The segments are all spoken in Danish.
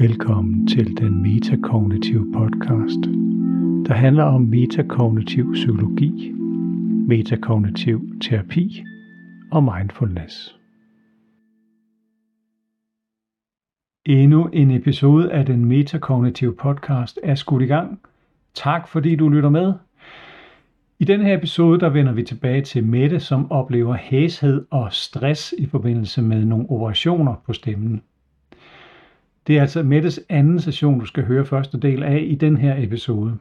Velkommen til den metakognitive podcast, der handler om metakognitiv psykologi, metakognitiv terapi og mindfulness. Endnu en episode af den metakognitive podcast er skudt i gang. Tak fordi du lytter med. I denne her episode der vender vi tilbage til Mette, som oplever hæshed og stress i forbindelse med nogle operationer på stemmen. Det er altså Mettes anden session, du skal høre første del af i den her episode.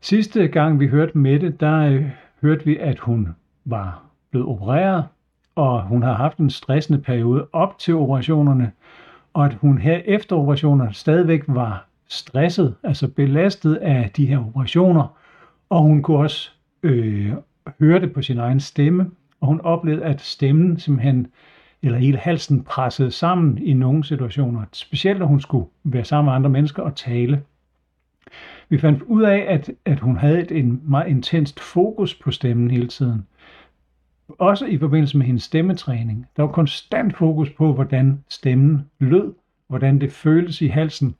Sidste gang vi hørte Mette, der øh, hørte vi, at hun var blevet opereret, og hun har haft en stressende periode op til operationerne, og at hun her efter operationerne stadigvæk var stresset, altså belastet af de her operationer, og hun kunne også øh, høre det på sin egen stemme, og hun oplevede, at stemmen simpelthen, eller hele halsen pressede sammen i nogle situationer, specielt når hun skulle være sammen med andre mennesker og tale. Vi fandt ud af, at, at hun havde et en meget intenst fokus på stemmen hele tiden. Også i forbindelse med hendes stemmetræning. Der var konstant fokus på, hvordan stemmen lød, hvordan det føltes i halsen.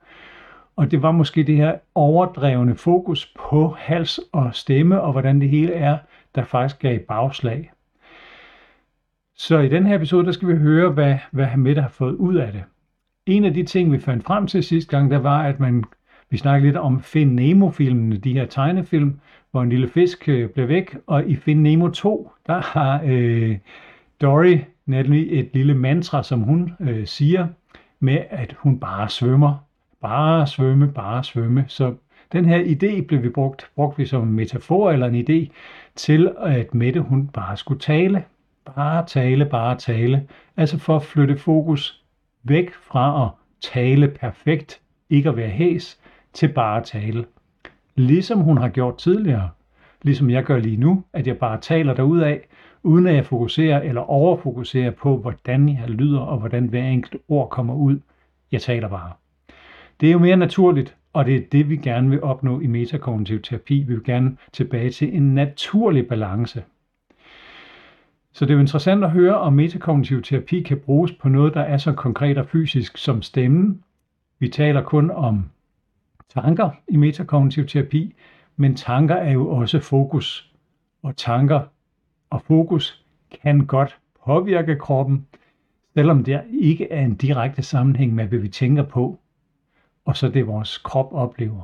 Og det var måske det her overdrevne fokus på hals og stemme, og hvordan det hele er, der faktisk gav bagslag. Så i den her episode, der skal vi høre, hvad, hvad Hamid har fået ud af det. En af de ting, vi fandt frem til sidste gang, der var, at man, vi snakkede lidt om Find Nemo-filmene, de her tegnefilm, hvor en lille fisk øh, blev væk, og i Find Nemo 2, der har øh, Dory nemlig et lille mantra, som hun øh, siger, med at hun bare svømmer, bare svømme, bare svømme. Så den her idé blev vi brugt, brugt vi som en metafor eller en idé til, at Mette hun bare skulle tale. Bare tale, bare tale. Altså for at flytte fokus væk fra at tale perfekt, ikke at være hæs, til bare at tale. Ligesom hun har gjort tidligere. Ligesom jeg gør lige nu, at jeg bare taler af, uden at jeg fokuserer eller overfokuserer på, hvordan jeg lyder og hvordan hver enkelt ord kommer ud. Jeg taler bare. Det er jo mere naturligt, og det er det, vi gerne vil opnå i metakognitiv terapi. Vi vil gerne tilbage til en naturlig balance. Så det er jo interessant at høre, om metakognitiv terapi kan bruges på noget, der er så konkret og fysisk som stemmen. Vi taler kun om tanker i metakognitiv terapi, men tanker er jo også fokus. Og tanker og fokus kan godt påvirke kroppen, selvom der ikke er en direkte sammenhæng med, hvad vi tænker på og så det vores krop oplever.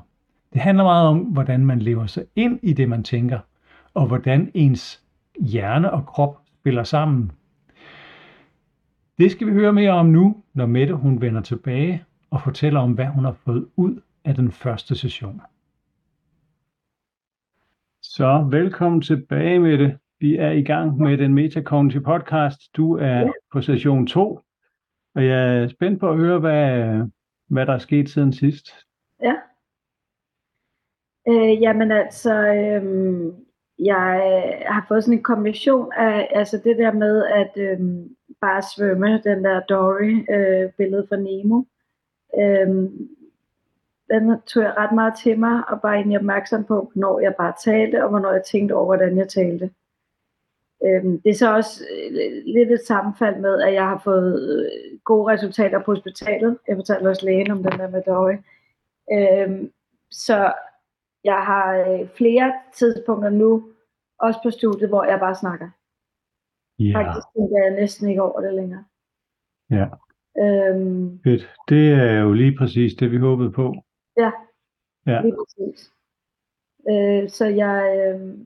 Det handler meget om, hvordan man lever sig ind i det, man tænker, og hvordan ens hjerne og krop spiller sammen. Det skal vi høre mere om nu, når Mette hun vender tilbage og fortæller om, hvad hun har fået ud af den første session. Så velkommen tilbage, Mette. Vi er i gang med den Metacognitive podcast. Du er på session 2, og jeg er spændt på at høre, hvad, hvad der er sket siden sidst. Ja. Øh, jamen altså, øh, jeg øh, har fået sådan en kombination af altså det der med at øh, bare svømme, den der Dory øh, billede fra Nemo. Øh, den tog jeg ret meget til mig, og bare egentlig opmærksom på, når jeg bare talte, og hvornår jeg tænkte over, hvordan jeg talte. Øhm, det er så også øh, lidt et sammenfald med, at jeg har fået øh, gode resultater på hospitalet. Jeg fortalte også lægen om den der med Dory. Øhm, så jeg har øh, flere tidspunkter nu, også på studiet, hvor jeg bare snakker. Ja. Faktisk tænker jeg næsten ikke over det længere. Ja. Øhm, Fedt. Det er jo lige præcis det, vi håbede på. ja, Ja. lige præcis. Øh, så jeg, øh,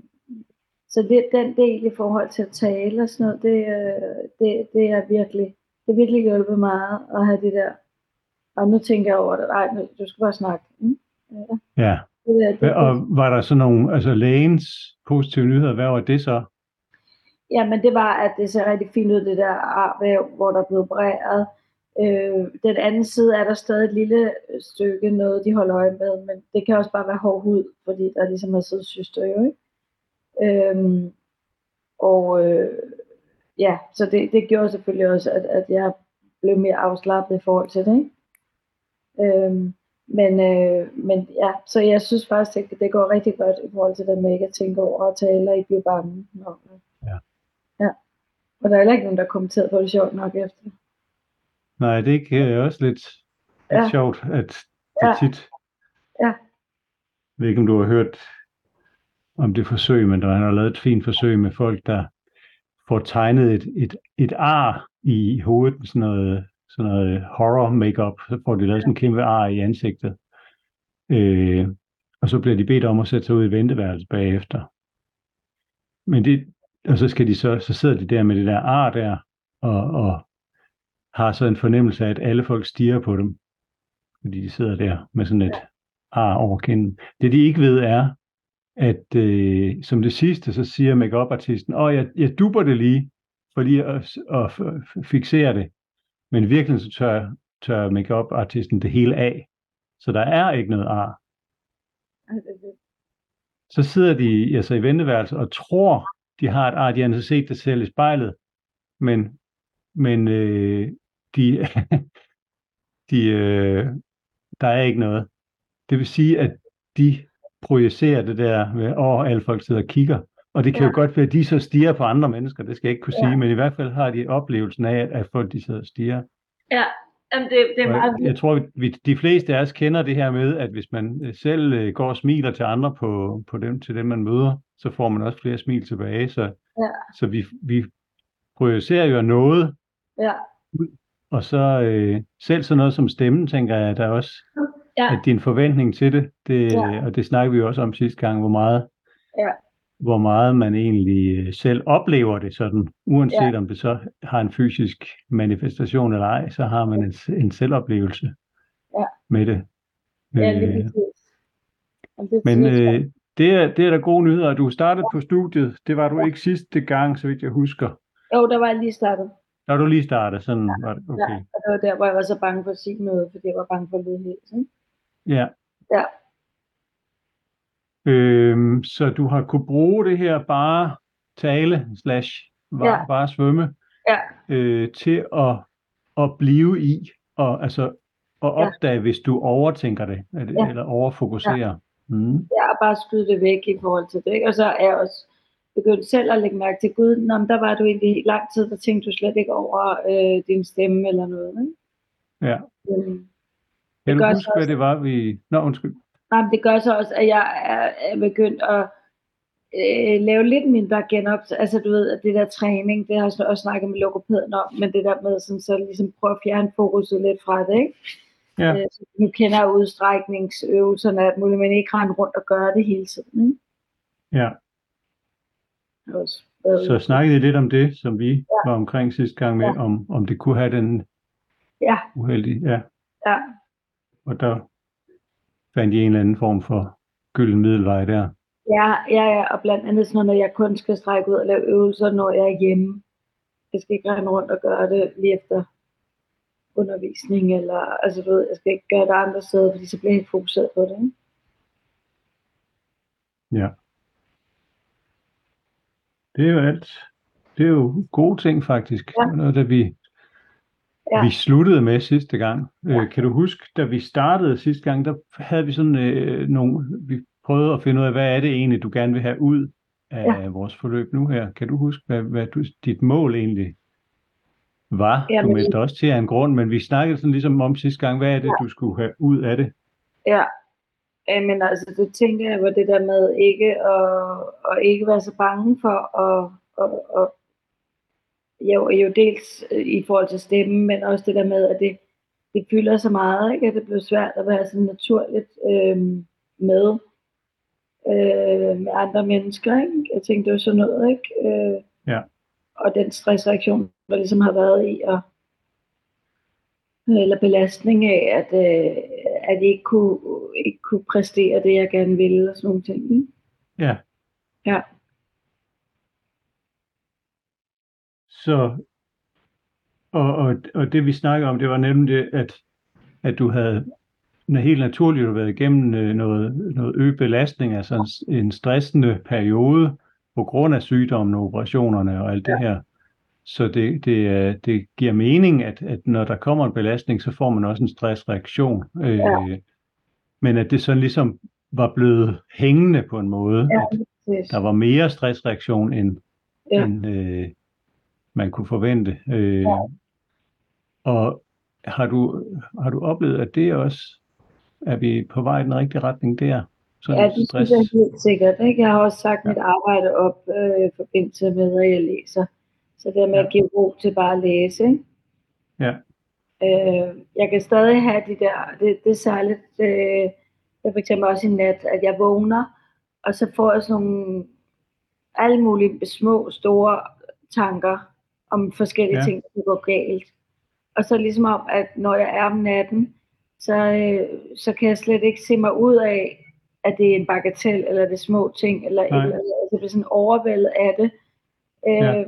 så det, den del i forhold til at tale og sådan noget, det, øh, det, det er virkelig, det virkelig hjulpet meget at have det der. Og nu tænker jeg over det. Nej, du skal bare snakke. Mm? Ja. Ja. Det, det, Og var der så nogle, altså lægens positive nyheder, hvad var det så? Ja, men det var, at det ser rigtig fint ud, det der arvæv, hvor der er blevet opereret. Øh, den anden side er der stadig et lille stykke noget, de holder øje med, men det kan også bare være hård hud, fordi der ligesom er siddet syster jo, ikke? Øhm, og øh, ja, så det, det gjorde selvfølgelig også, at, at jeg blev mere afslappet i forhold til det, ikke? Øhm, men, øh, men ja, så jeg synes faktisk, at det går rigtig godt i forhold til det med ikke at tænke over og tale og ikke blive bange. Ja. ja. Og der er heller ikke nogen, der har kommenteret på det sjovt nok efter. Nej, det jeg også lidt er Ja. sjovt, at det Ja. tit... Ja. Jeg ved ikke, om du har hørt om det forsøg, men der han har lavet et fint forsøg med folk, der får tegnet et, et, et ar i hovedet, sådan noget, sådan noget horror makeup, så får de lavet sådan en kæmpe ar i ansigtet. Øh, og så bliver de bedt om at sætte sig ud i venteværelset bagefter. Men det, og så skal de så, så sidder de der med det der ar der, og, og har så en fornemmelse af, at alle folk stiger på dem, fordi de sidder der med sådan et ar over kinden. Det de ikke ved er, at øh, som det sidste, så siger make artisten åh, jeg, jeg duber det lige, for lige at, at fixere det. Men i virkeligheden så tør, tør make artisten det hele af. Så der er ikke noget ar. Så sidder de altså i venteværelset og tror, de har et ar. De har altså set det selv i spejlet. Men, men øh, de, de, øh, der er ikke noget. Det vil sige, at de projicerer det der med, åh, alle folk sidder og kigger. Og det kan ja. Jo godt være, at de så stiger på andre mennesker, det skal jeg ikke kunne Ja. sige, men i hvert fald har de oplevelsen af, at folk de sidder og stiger. Ja, Jamen, det, det er meget jeg tror, vi, de fleste af os kender det her med, at hvis man øh, selv øh, går og smiler til andre på, på dem, til dem, man møder, så får man også flere smil tilbage. Så, Ja. så vi, vi projicerer jo noget, Ja, og så øh, selv sådan noget som stemmen, tænker jeg, der er også, ja, at din forventning til det, det Ja. og det snakker vi jo også om sidste gang, hvor meget, Ja. Hvor meget man egentlig øh, selv oplever det sådan, uanset Ja. om det så har en fysisk manifestation eller ej, så har man en, en selvoplevelse Ja. med det. ja, Øh, præcis. Jamen, det Men øh, det, er, det er der gode nyheder. Du startede på studiet. Det var du ikke sidste gang, så vidt jeg husker. Jo, der var jeg lige startet. Når du lige startede, sådan var det. Ja, Okay. og det var der, hvor jeg var så bange for at sige noget, fordi jeg var bange for at lyde helt. Ja. Ja. Øhm, så du har kunne bruge det her bare tale slash var, Ja. bare svømme Ja. øh, til at, at blive i og altså at Ja. opdage, hvis du overtænker det eller, Ja. eller overfokuserer. Ja. Mm. Jeg har bare skydet det væk i forhold til det. Ikke? Og så er jeg også begyndt selv at lægge mærke til, gud, nå, men der var du egentlig i lang tid, der tænkte du slet ikke over øh, din stemme eller noget. Ikke? Ja. Øhm, Kan du huske, hvad også- det var, vi... Nå, undskyld. Nej, men det gør så også, at jeg er, er begyndt at øh, lave lidt mindre genop. Altså du ved, at det der træning, det har jeg også snakket med logopæden om, men det der med sådan, så ligesom prøve at fjerne fokuset lidt fra det, ikke? Ja. Øh, så nu kender jeg udstrækningsøvelserne, at muligt, man ikke rende rundt og gøre det hele tiden, ikke? Ja. Også, øh, Så snakkede I lidt om det, som vi ja. var omkring sidste gang med, Ja. om, om det kunne have den Ja, uheldige. Ja. ja, Og der fandt I en eller anden form for gylden middelvej der. ja, ja, ja, og blandt andet sådan noget, når jeg kun skal strække ud og lave øvelser, når jeg er hjemme. Jeg skal ikke rende rundt og gøre det lige efter undervisning, eller, altså du ved, jeg skal ikke gøre det andre steder, fordi så bliver jeg helt fokuseret på det, ikke? Ja. Det er jo alt. Det er jo gode ting faktisk. Ja. Noget, der vi, Ja. vi sluttede med sidste gang. Øh, kan du huske, da vi startede sidste gang, der havde vi sådan øh, nogle, vi prøvede at finde ud af, hvad er det egentlig, du gerne vil have ud af Ja. vores forløb nu her. Kan du huske, hvad, hvad du, dit mål egentlig var? Jamen- du meldte også til af en grund, men vi snakkede sådan ligesom om sidste gang, hvad er det, du skulle have ud af det? Ja, men altså det tænker jeg var det der med ikke at, at ikke være så bange for at, at, at jo, jo dels øh, i forhold til stemmen, men også det der med, at det, det fylder så meget, ikke? at det blev svært at være sådan naturligt øh, med øh, med andre mennesker. Ikke? Jeg tænkte, det var sådan noget, ikke? Øh, Ja. Og den stressreaktion, der ligesom har været i at eller belastning af, at, øh, at jeg ikke kunne, ikke kunne præstere det, jeg gerne ville, og sådan nogle ting. Ikke? Ja. Ja. Så, og, og, og det vi snakker om, det var nemlig det, at, at du havde helt naturligt du været igennem øh, noget, noget øget belastning, altså en, en stressende periode på grund af sygdommen, operationerne og alt det her. Så det, det, er- det giver mening, at, at når der kommer en belastning, så får man også en stressreaktion. Øh, Ja. Men at det sådan ligesom var blevet hængende på en måde, Ja, at der var mere stressreaktion, end, Ja. end øh, man kunne forvente. Øh, Ja. Og har du, har du oplevet, at det også, er vi på vej i den rigtige retning der? Sådan ja, det stress. synes jeg helt sikkert. Ikke? Jeg har også sagt ja. mit arbejde op øh, i forbindelse med, at jeg læser. Så det med ja. at give ro til bare at læse. Ikke? Ja. Øh, jeg kan stadig have de der, det, det er særligt, øh, jeg for eksempel også i nat, at jeg vågner, og så får jeg sådan nogle alle mulige små, store tanker om forskellige ja. ting, der går galt. Og så ligesom om, at når jeg er om natten, så, øh, så kan jeg slet ikke se mig ud af, at det er en bagatel, eller det er små ting, eller, eller altså, jeg bliver sådan overvældet af det. Øh, ja.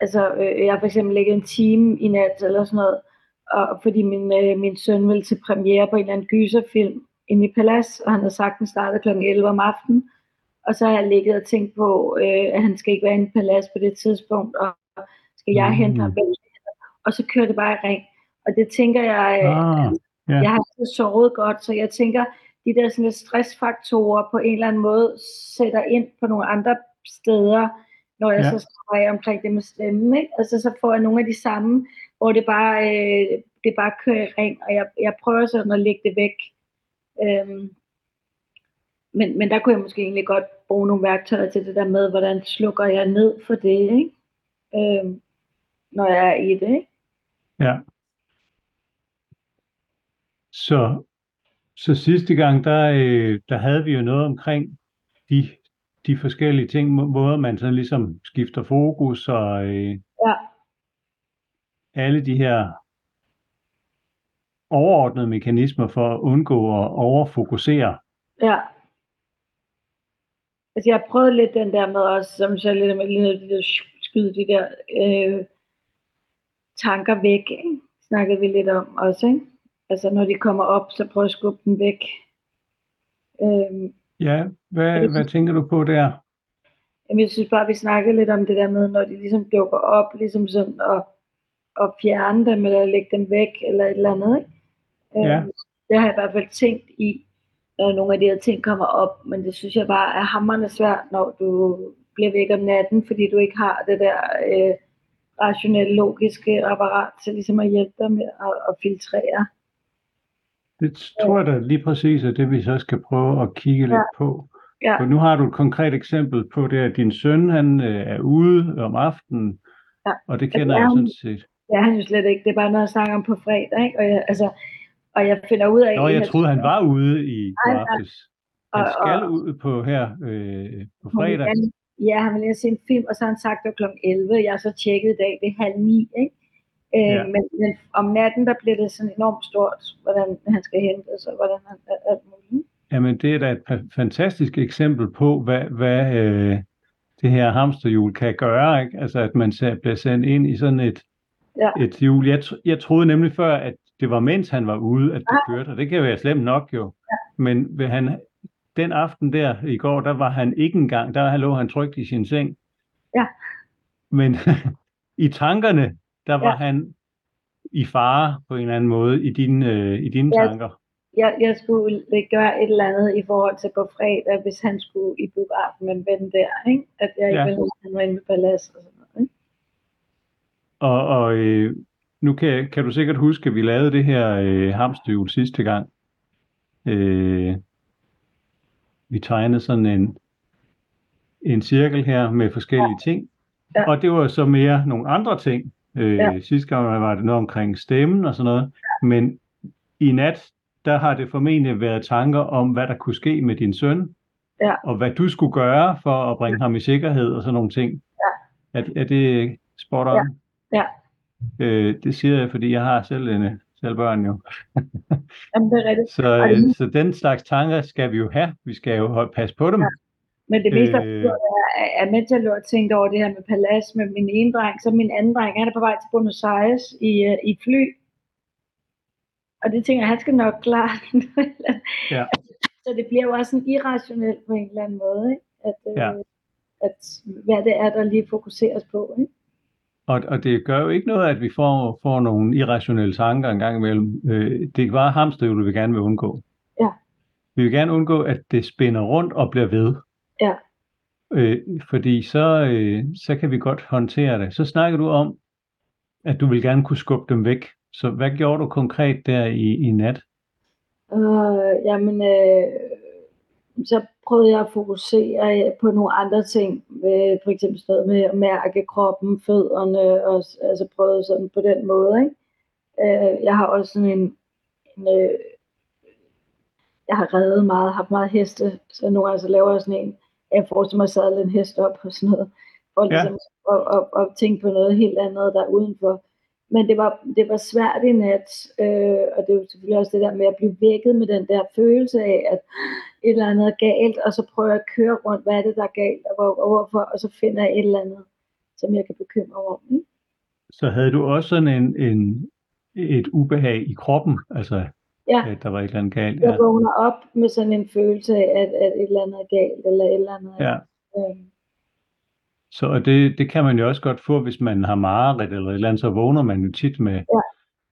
Altså, øh, jeg har for eksempel ligget en time i nat, eller sådan noget, og fordi min, øh, min søn ville til premiere på en eller anden gyserfilm inde i Palas, og han havde sagt, at den startede kl. 11 om aftenen. Og så har jeg ligget og tænkt på, øh, at han skal ikke være i Palas på det tidspunkt, og skal jeg mm. hente ham? Og så kører det bare i ring. Og det tænker jeg, øh, ah, yeah. jeg har så sovet godt, så jeg tænker, de der sådan stressfaktorer på en eller anden måde sætter ind på nogle andre steder, når jeg ja. så skriver omkring det med stemme. Ikke? Altså så får jeg nogle af de samme, hvor det bare, øh, det bare kører i ring, og jeg, jeg prøver sådan at lægge det væk. Øhm, men, men der kunne jeg måske egentlig godt bruge nogle værktøjer til det der med, hvordan slukker jeg ned for det, ikke? Øhm, når jeg er i det. Ikke? Ja. Så, så sidste gang, der, øh, der havde vi jo noget omkring de, de forskellige ting, måder man sådan ligesom skifter fokus og øh, ja. alle de her overordnede mekanismer for at undgå at overfokusere. Ja. Altså jeg har prøvet lidt den der med også, som så lidt med der skyde de der øh, tanker væk, ikke? snakkede vi lidt om også, ikke? Altså når de kommer op, så prøv at skubbe dem væk. Øhm, ja, hvad, det, hvad tænker du på der? Jamen, jeg synes bare, vi snakkede lidt om det der med, når de ligesom dukker op, ligesom sådan at, at fjerne dem, eller lægge dem væk, eller et eller andet, ikke? Ja. Øhm, det har jeg i hvert fald tænkt i, når nogle af de her ting kommer op, men det synes jeg bare er hammerende svært, når du bliver væk om natten, fordi du ikke har det der øh, rationelle, logiske apparat til ligesom at hjælpe dig med at, at filtrere. Det tror jeg da lige præcis er det, vi så skal prøve at kigge ja. lidt på. Ja. For nu har du et konkret eksempel på det, at din søn han øh, er ude om aftenen, ja. og det kender jeg sådan set. Ja, han jo slet ikke. Det er bare noget, jeg snakker om på fredag. Ikke? Og, jeg, altså, og jeg finder ud af... Nå, jeg troede, han var ude i aftes. Han skal og, ud på her øh, på fredag. Han, ja, han vil lige se en film, og så har han sagt, det var kl. 11. Jeg har så tjekket i dag, det er halv ni. Ikke? Øh, ja. men, men om natten, der bliver det sådan enormt stort, hvordan han skal hentes, og hvordan han alt muligt. Jamen, det er da et fantastisk eksempel på, hvad, hvad øh, det her hamsterhjul kan gøre. Ikke? Altså, at man bliver sendt ind i sådan et, ja. et hjul. Jeg, jeg troede nemlig før, at det var mens han var ude, at det kørte, og det kan være slemt nok jo. Ja. Men ved han, den aften der i går, der var han ikke engang, der lå han trygt i sin seng. Ja. Men i tankerne, der var ja. han i fare på en eller anden måde i dine, øh, i dine jeg, tanker. Jeg, jeg skulle gøre et eller andet i forhold til på fredag, hvis han skulle i biografen med en ven der, ikke? at jeg ikke ja. ville have han inde med palads og sådan noget. Ikke? Og, og øh, nu kan, kan du sikkert huske, at vi lavede det her øh, hamsterhjul sidste gang. Øh, vi tegnede sådan en, en cirkel her med forskellige ja. ting. Ja. Og det var så mere nogle andre ting. Øh, ja. Sidste gang var det noget omkring stemmen og sådan noget. Ja. Men i nat, der har det formentlig været tanker om, hvad der kunne ske med din søn. Ja. Og hvad du skulle gøre for at bringe ham i sikkerhed og sådan nogle ting. Ja. Er, er det spot on? Ja. ja. Øh, det siger jeg, fordi jeg har selv en selv børn jo. Jamen, det er rigtigt. Så, det... så den slags tanker skal vi jo have. Vi skal jo passe på dem. Ja. Men det meste, øh... jeg er med til at tænke tænkt over det her med palads med min ene dreng, så min anden dreng, han er på vej til Buenos Aires i, uh, i fly. Og det tænker jeg, han skal nok klare. ja. Så det bliver jo også sådan irrationelt på en eller anden måde, ikke? At, øh, ja. at hvad det er, der lige fokuseres på. Ikke? Og, og det gør jo ikke noget, at vi får, får nogle irrationelle tanker en gang imellem. Øh, det er bare hamsterhjulet, vi gerne vil undgå. Ja. Vi vil gerne undgå, at det spænder rundt og bliver ved. Ja. Øh, fordi så, øh, så kan vi godt håndtere det. Så snakker du om, at du vil gerne kunne skubbe dem væk. så hvad gjorde du konkret der i, i nat? Øh, jamen, øh, så prøvede jeg at fokusere på nogle andre ting, med, for eksempel sådan noget med at mærke kroppen, fødderne, og altså prøvede sådan på den måde. Ikke? Øh, jeg har også sådan en, en øh, jeg har reddet meget, haft meget heste, så nogle gange så laver jeg sådan en, jeg forestiller mig sadle en hest op og sådan noget, for ja. ligesom at, at, at, tænke på noget helt andet der udenfor. Men det var, det var svært i nat, øh, og det er jo selvfølgelig også det der med at blive vækket med den der følelse af, at et eller andet galt, og så prøver jeg at køre rundt, hvad er det, der er galt, og, hvor, og hvorfor, og så finder jeg et eller andet, som jeg kan bekymre over. Mm? Så havde du også sådan en, en, et ubehag i kroppen, altså ja. at der var et eller andet galt? Jeg vågner op med sådan en følelse af, at, at et eller andet er galt, eller et eller andet ja. Øh, så og det, det kan man jo også godt få, hvis man har mareridt eller et eller andet, så vågner man jo tit med, ja.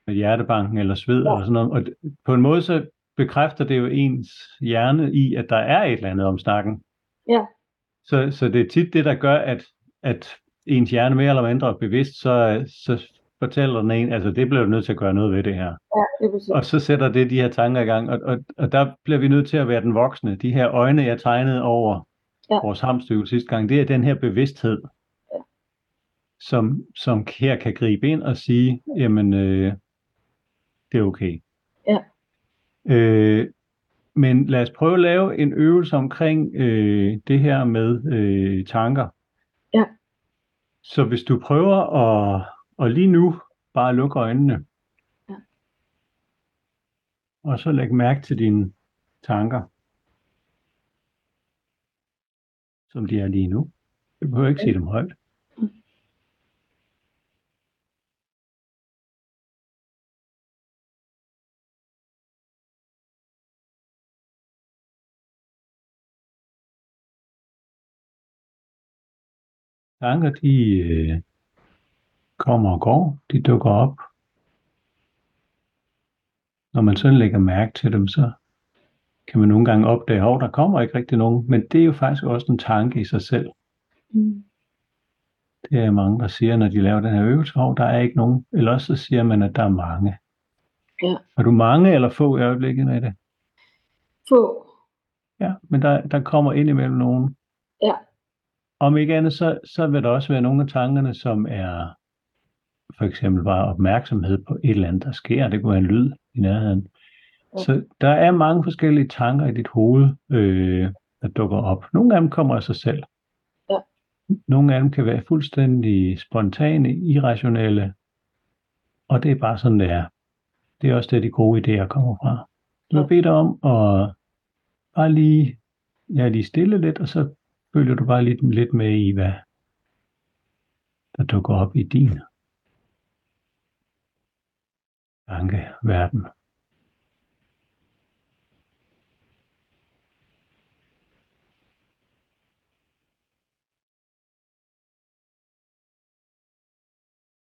med hjertebanken eller sved ja. eller sådan noget. Og på en måde så bekræfter det jo ens hjerne i, at der er et eller andet om snakken. Ja. Så, så det er tit det, der gør, at, at ens hjerne mere eller mindre er bevidst, så, så fortæller den en, altså det bliver du nødt til at gøre noget ved det her. Ja, det og så sætter det de her tanker i gang, og, og, og der bliver vi nødt til at være den voksne. De her øjne, jeg tegnede over ja. vores hamstøv sidste gang, det er den her bevidsthed, ja. som, som her kan gribe ind og sige, jamen, øh, det er okay. Ja. Øh, men lad os prøve at lave en øvelse omkring øh, det her med øh, tanker. Ja. Så hvis du prøver at, og lige nu bare lukke øjnene. Ja. Og så læg mærke til dine tanker. som de er lige nu. Jeg behøver ikke sige dem højt. Tanker, de øh, kommer og går, de dukker op. Når man sådan lægger mærke til dem, så kan man nogle gange opdage, at der kommer ikke rigtig nogen, men det er jo faktisk også en tanke i sig selv. Mm. Det er mange, der siger, når de laver den her øvelse, at der er ikke nogen, eller også så siger man, at der er mange. Ja. Er du mange eller få i øjeblikket med det? Få. Ja, men der, der kommer ind imellem nogen. Ja. Om ikke andet, så, så vil der også være nogle af tankerne, som er for eksempel bare opmærksomhed på et eller andet, der sker. Det kunne være en lyd i nærheden. Så der er mange forskellige tanker i dit hoved, øh, der dukker op. Nogle af dem kommer af sig selv. Ja. Nogle af dem kan være fuldstændig spontane, irrationelle, og det er bare sådan, det er. Det er også det, de gode idéer kommer fra. Du vil bede dig om at bare lige, ja, lige stille lidt, og så følger du bare lidt, lidt med i, hvad der dukker op i din tankeverden.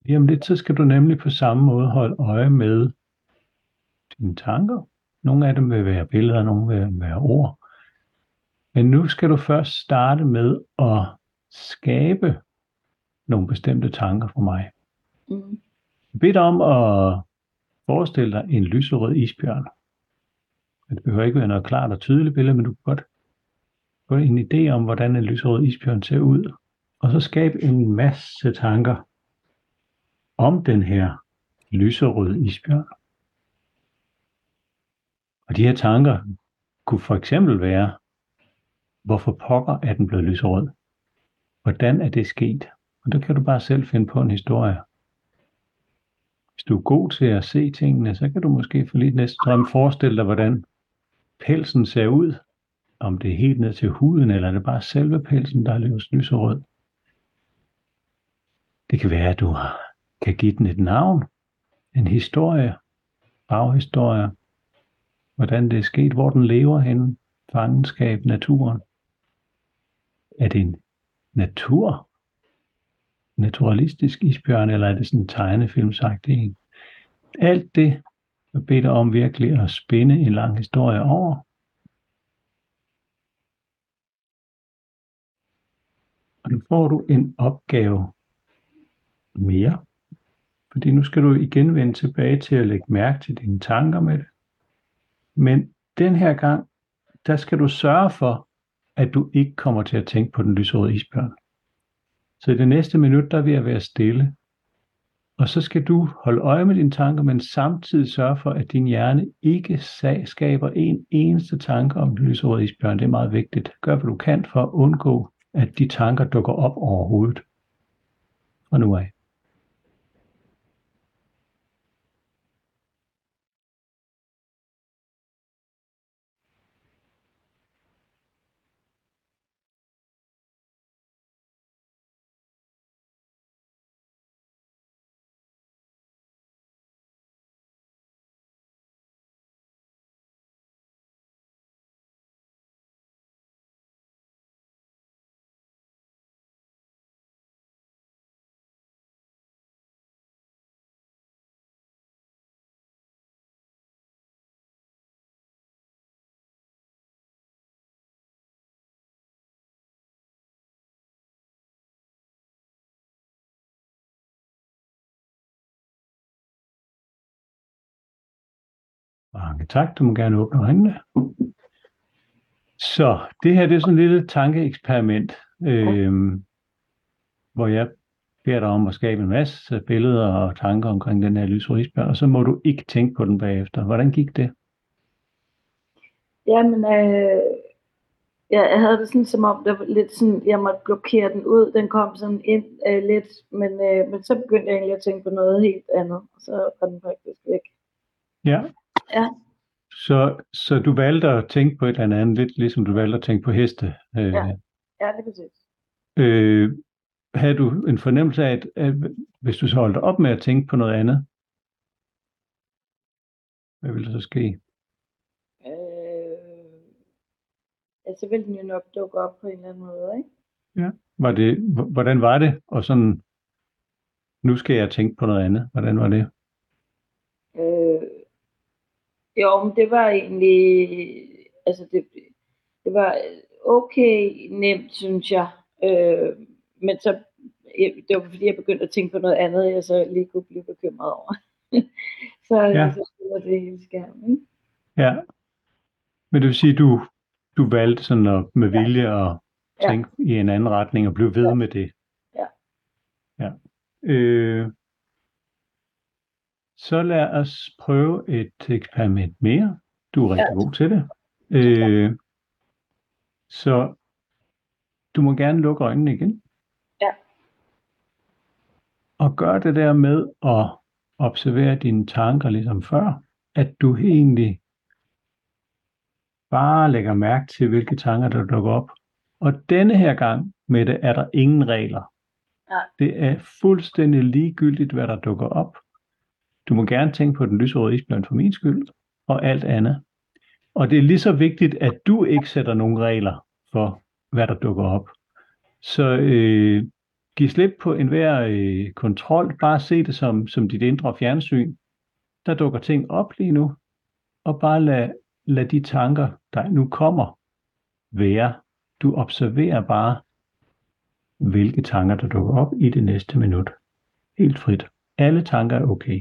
Lige om lidt, så skal du nemlig på samme måde holde øje med dine tanker. Nogle af dem vil være billeder, nogle vil være ord. Men nu skal du først starte med at skabe nogle bestemte tanker for mig. Mm. Jeg beder dig om at forestille dig en lyserød isbjørn. Det behøver ikke være noget klart og tydeligt billede, men du kan godt få en idé om, hvordan en lyserød isbjørn ser ud. Og så skabe en masse tanker om den her lyserøde isbjørn. Og de her tanker kunne for eksempel være, hvorfor pokker er den blevet lyserød? Hvordan er det sket? Og der kan du bare selv finde på en historie. Hvis du er god til at se tingene, så kan du måske for lidt næste drøm forestille dig, hvordan pelsen ser ud. Om det er helt ned til huden, eller er det bare selve pelsen, der er lyserød. Det kan være, at du har kan give den et navn, en historie, baghistorie, hvordan det er sket, hvor den lever henne, fangenskab, naturen. Er det en natur, naturalistisk isbjørn, eller er det sådan en tegnefilmsagtig en? Alt det, jeg beder dig om virkelig at spænde en lang historie over. Og nu får du en opgave mere. fordi nu skal du igen vende tilbage til at lægge mærke til dine tanker med det. Men den her gang, der skal du sørge for, at du ikke kommer til at tænke på den lyserøde isbjørn. Så i det næste minut, der vil jeg være stille. Og så skal du holde øje med dine tanker, men samtidig sørge for, at din hjerne ikke skaber en eneste tanke om den lyserøde isbjørn. Det er meget vigtigt. Gør, hvad du kan for at undgå, at de tanker dukker op overhovedet. Og nu af. Mange tak, du må gerne åbne øjnene. Så det her det er sådan et lille tankeeksperiment, øh, hvor jeg beder dig om at skabe en masse billeder og tanker omkring den her lysrisbjørn, og så må du ikke tænke på den bagefter. Hvordan gik det? Jamen, øh, jeg havde det sådan som om, det var lidt sådan, jeg måtte blokere den ud. Den kom sådan ind øh, lidt, men, øh, men så begyndte jeg egentlig at tænke på noget helt andet, og så var den faktisk væk. Ja. Ja. Så, så du valgte at tænke på et eller andet, lidt ligesom du valgte at tænke på heste. Øh, Ja. Ja, det er præcis. øh, havde du en fornemmelse af, at, at hvis du så holdt op med at tænke på noget andet, hvad ville der så ske? Øh, ja, så vil den jo nok dukke op på en eller anden måde, ikke? Var det, hvordan var det? Og sådan, nu skal jeg tænke på noget andet. Hvordan var det? Øh, jo, men det var egentlig, altså det, det var okay nemt, synes jeg. Øh, men så, det var fordi, jeg begyndte at tænke på noget andet, jeg så lige kunne blive bekymret over. så, Ja. ja. så spiller det hele skærmen, ikke? Ja. Men det vil sige, du, du valgte sådan at, med Ja. vilje at Ja. tænke i en anden retning og blive ved Ja. med det. Ja. Ja. Øh, så lad os prøve et eksperiment mere. Du er rigtig Ja. god til det. Øh, så du må gerne lukke øjnene igen. Ja. Og gør det der med at observere dine tanker ligesom før, at du egentlig bare lægger mærke til, hvilke tanker der dukker op. Og denne her gang med det er der ingen regler. Nej. Det er fuldstændig ligegyldigt, hvad der dukker op. Du må gerne tænke på den lyserøde isbjørn for min skyld, og alt andet. Og det er lige så vigtigt, at du ikke sætter nogen regler for, hvad der dukker op. Så øh, giv slip på enhver øh, kontrol. Bare se det som, som dit indre fjernsyn. Der dukker ting op lige nu. Og bare lad, lad de tanker, der nu kommer, være. Du observerer bare, hvilke tanker, der dukker op i det næste minut. Helt frit. Alle tanker er okay.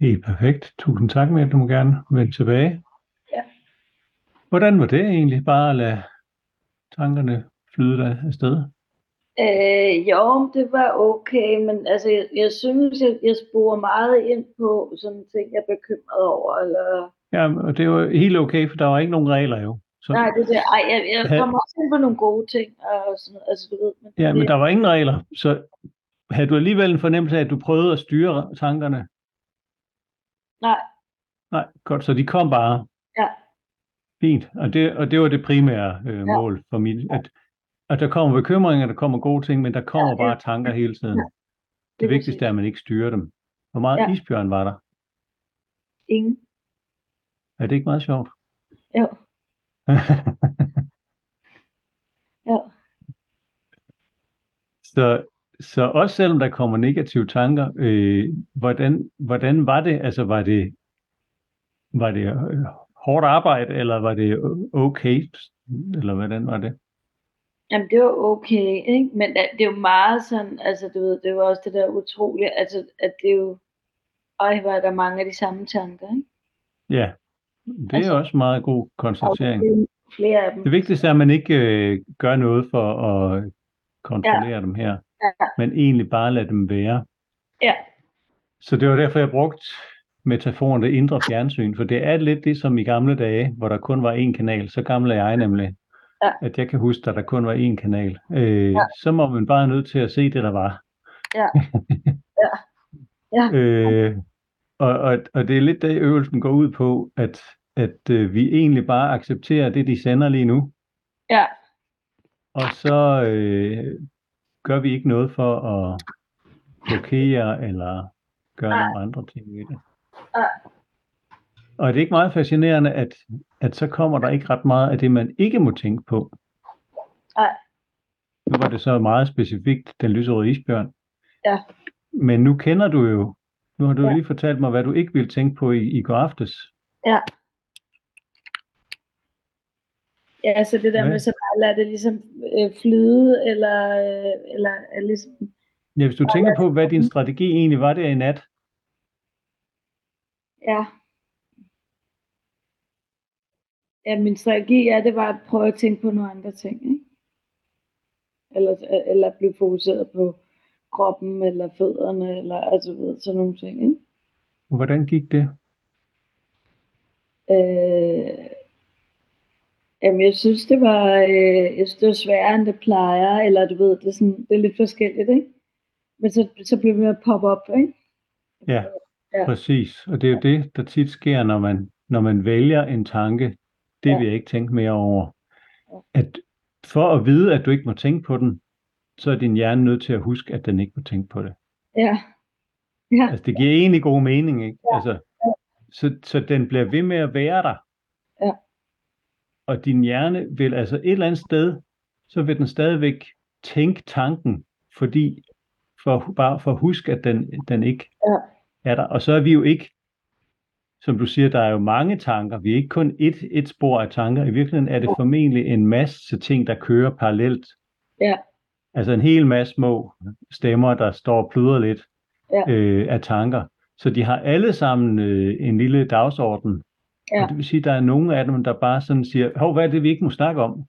Helt perfekt. Tusind tak, med, du må gerne vende tilbage. Ja. Hvordan var det egentlig, bare at lade tankerne flyde dig afsted? Øh, jo, det var okay, men altså, jeg, jeg synes, jeg, jeg sporer meget ind på sådan ting, jeg er bekymret over, eller... Ja, og det var helt okay, for der var ikke nogen regler jo. Så, Nej, det der, ej, jeg, jeg kommer også ind på nogle gode ting, og sådan, altså du ved. Men ja, men det, der var ingen regler, så havde du alligevel en fornemmelse af, at du prøvede at styre tankerne? Nej, Nej, godt, så de kom bare. Ja. Fint, og det, og det var det primære øh, Ja. mål for mit, at, at der kommer bekymringer, der kommer gode ting, men der kommer Ja, ja. bare tanker hele tiden. Ja, Det lige vigtigste er, at man ikke styrer dem. Hvor meget Ja. isbjørn var der? ingen. Er det ikke meget sjovt? Jo, jo. så, så også selvom der kommer negative tanker, øh, hvordan, hvordan var det? Altså var det, var det øh, hårdt arbejde, eller var det okay? Eller hvordan var det? Jamen, det var okay, ikke? Men det, er jo meget sådan, altså du ved, det jo også det der utrolige, altså at det er jo, øj, er der mange af de samme tanker, ikke? Ja, det er Altså- også meget god konstatering. det er flere af dem. Det vigtigste er, at man ikke øh, gør noget for at kontrollere ja. dem her, Ja. men egentlig bare lade dem være. Ja, Så det var derfor, jeg brugte metaforen det indre fjernsyn, for det er lidt det som i gamle dage, hvor der kun var én kanal. Så gammel er jeg nemlig, Ja. at jeg kan huske, at der kun var én kanal. Øh, Ja. Så må man bare nødt til at se det, der var. Ja. Ja. Ja. øh, og, og, og det er lidt det, øvelsen går ud på, at, at øh, vi egentlig bare accepterer det, de sender lige nu, ja, og så øh, gør vi ikke noget for at blokere eller gøre Nej. nogle andre ting ved det. Nej. Og det er ikke meget fascinerende, at, at så kommer der ikke ret meget af det, man ikke må tænke på. Nej. Nu var det så meget specifikt, den lyserøde isbjørn. Ja. Men nu kender du jo, nu har du ja. lige fortalt mig, hvad du ikke ville tænke på i, i går aftes. ja. Ja, så det der Ja. med så bare lade det ligesom øh, flyde, eller, øh, eller øh, ligesom, Ja, hvis du tænker på, hvad din strategi egentlig var der i nat, ja. Ja, min strategi er, det var at prøve at tænke på nogle andre ting, ikke? Eller, eller blive fokuseret på kroppen, eller fødderne, eller altså, ved, sådan nogle ting, ikke? hvordan gik det? Øh, jamen, jeg synes, det var, øh, jeg synes, det var sværere, end det plejer, eller du ved, det er, sådan, det er lidt forskelligt, ikke? Men så, så bliver det poppe op, ikke? Ja, Ja. præcis. Og det er jo det, der tit sker, når man, når man vælger en tanke. Det Ja. vil jeg ikke tænke mere over. At for at vide, at du ikke må tænke på den, så er din hjerne nødt til at huske, at den ikke må tænke på det. Ja. Ja, Altså, det giver egentlig god mening, ikke? Ja. Altså, så, så den bliver ved med at være der. Og din hjerne vil altså et eller andet sted, så vil den stadigvæk tænke tanken, fordi for, bare for at huske, at den, den ikke Ja. er der. Og så er vi jo ikke, som du siger, der er jo mange tanker. Vi er ikke kun et, et spor af tanker. I virkeligheden er det formentlig en masse ting, der kører parallelt. Ja. Altså en hel masse små stemmer, der står og pludrer lidt Ja. øh, af tanker. Så de har alle sammen øh, en lille dagsorden. Ja. Og det vil sige, at der er nogle af dem, der bare sådan siger, hov, hvad er det, vi ikke må snakke om?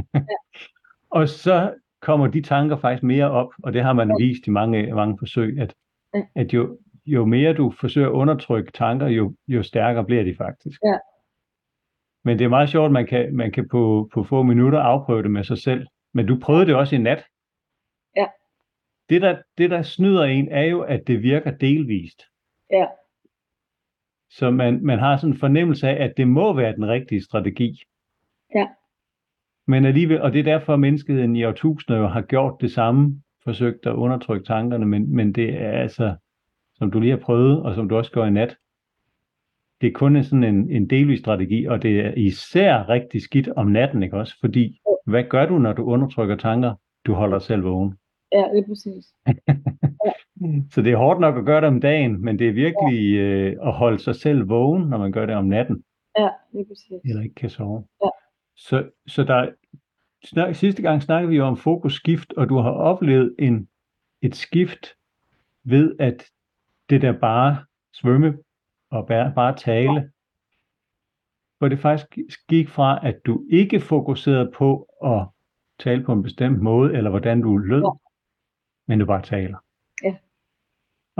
og så kommer de tanker faktisk mere op, og det har man vist i mange, mange forsøg, at, Ja. at jo, jo mere du forsøger at undertrykke tanker, jo, jo stærkere bliver de faktisk. Ja. Men det er meget sjovt, at man kan, man kan på, på få minutter afprøve det med sig selv. Men du prøvede det også i nat. Ja. Det der, det, der snyder en, er jo, at det virker delvist. Ja. Så man, man har sådan en fornemmelse af, at det må være den rigtige strategi. Ja. Men alligevel, og det er derfor, at menneskeheden i årtusinder jo har gjort det samme, forsøgt at undertrykke tankerne, men, men det er altså, som du lige har prøvet, og som du også gør i nat, det er kun sådan en, en delvis strategi, og det er især rigtig skidt om natten, ikke også? Fordi, hvad gør du, når du undertrykker tanker? Du holder selv vågen. ja, det er præcis. Så det er hårdt nok at gøre det om dagen, men det er virkelig øh, at holde sig selv vågen, når man gør det om natten, Ja, det er præcis. eller ikke kan sove. Ja. Så, så der, snak, sidste gang snakkede vi jo om fokusskift, og du har oplevet en, et skift ved, at det der bare svømme og bare, bare tale, hvor det faktisk gik fra, at du ikke fokuserede på at tale på en bestemt måde, eller hvordan du lød, ja. men du bare taler.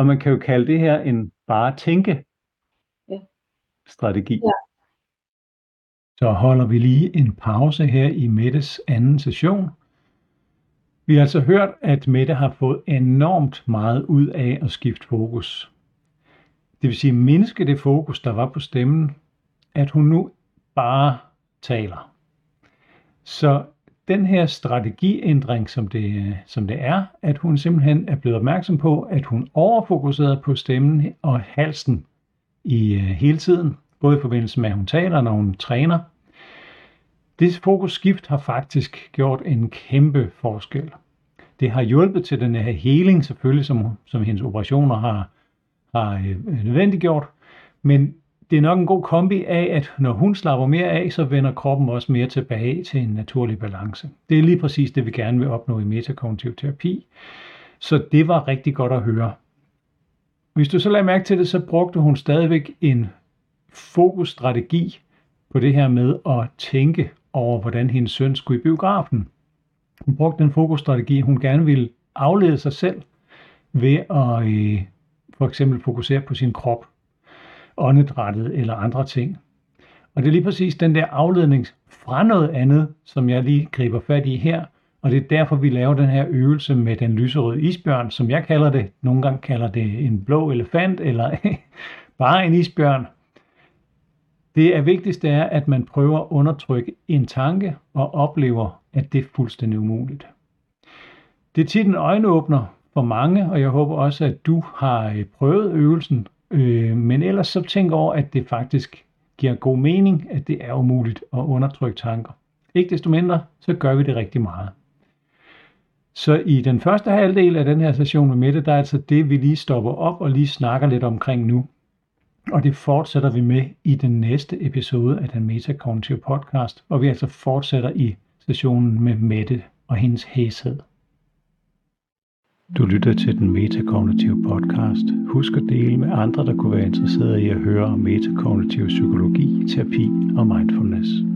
Og man kan jo kalde det her en bare tænke strategi. Ja. Så holder vi lige en pause her i Mettes anden session. Vi har altså hørt, at Mette har fået enormt meget ud af at skifte fokus. Det vil sige mindske det fokus, der var på stemmen, at hun nu bare taler. Så den her strategiændring, som det, som det er, at hun simpelthen er blevet opmærksom på, at hun overfokuserede på stemmen og halsen i øh, hele tiden, både i forbindelse med, at hun taler, når hun træner. Det fokusskift har faktisk gjort en kæmpe forskel. Det har hjulpet til den her healing, selvfølgelig, som, som hendes operationer har, har øh, nødvendiggjort, men det er nok en god kombi af, at når hun slapper mere af, så vender kroppen også mere tilbage til en naturlig balance. Det er lige præcis det, vi gerne vil opnå i metakognitiv terapi. Så det var rigtig godt at høre. Hvis du så lader mærke til det, så brugte hun stadigvæk en fokusstrategi på det her med at tænke over, hvordan hendes søn skulle i biografen. Hun brugte den fokusstrategi, hun gerne ville aflede sig selv ved at øh, for eksempel fokusere på sin krop åndedrættet eller andre ting. Og det er lige præcis den der afledning fra noget andet, som jeg lige griber fat i her, og det er derfor, vi laver den her øvelse med den lyserøde isbjørn, som jeg kalder det. Nogle gange kalder det en blå elefant, eller bare en isbjørn. Det er vigtigste er, at man prøver at undertrykke en tanke og oplever, at det er fuldstændig umuligt. Det er tit en øjenåbner for mange, og jeg håber også, at du har øh, prøvet øvelsen Øh, men ellers så tænk over, at det faktisk giver god mening, at det er umuligt at undertrykke tanker. Ikke desto mindre, så gør vi det rigtig meget. Så i den første halvdel af den her session med Mette, der er altså det, vi lige stopper op og lige snakker lidt omkring nu. Og det fortsætter vi med i den næste episode af den Metacognitive podcast, hvor vi altså fortsætter i sessionen med Mette og hendes hæshed. Du lytter til den metakognitive podcast. Husk at dele med andre, der kunne være interesserede i at høre om metakognitiv psykologi, terapi og mindfulness.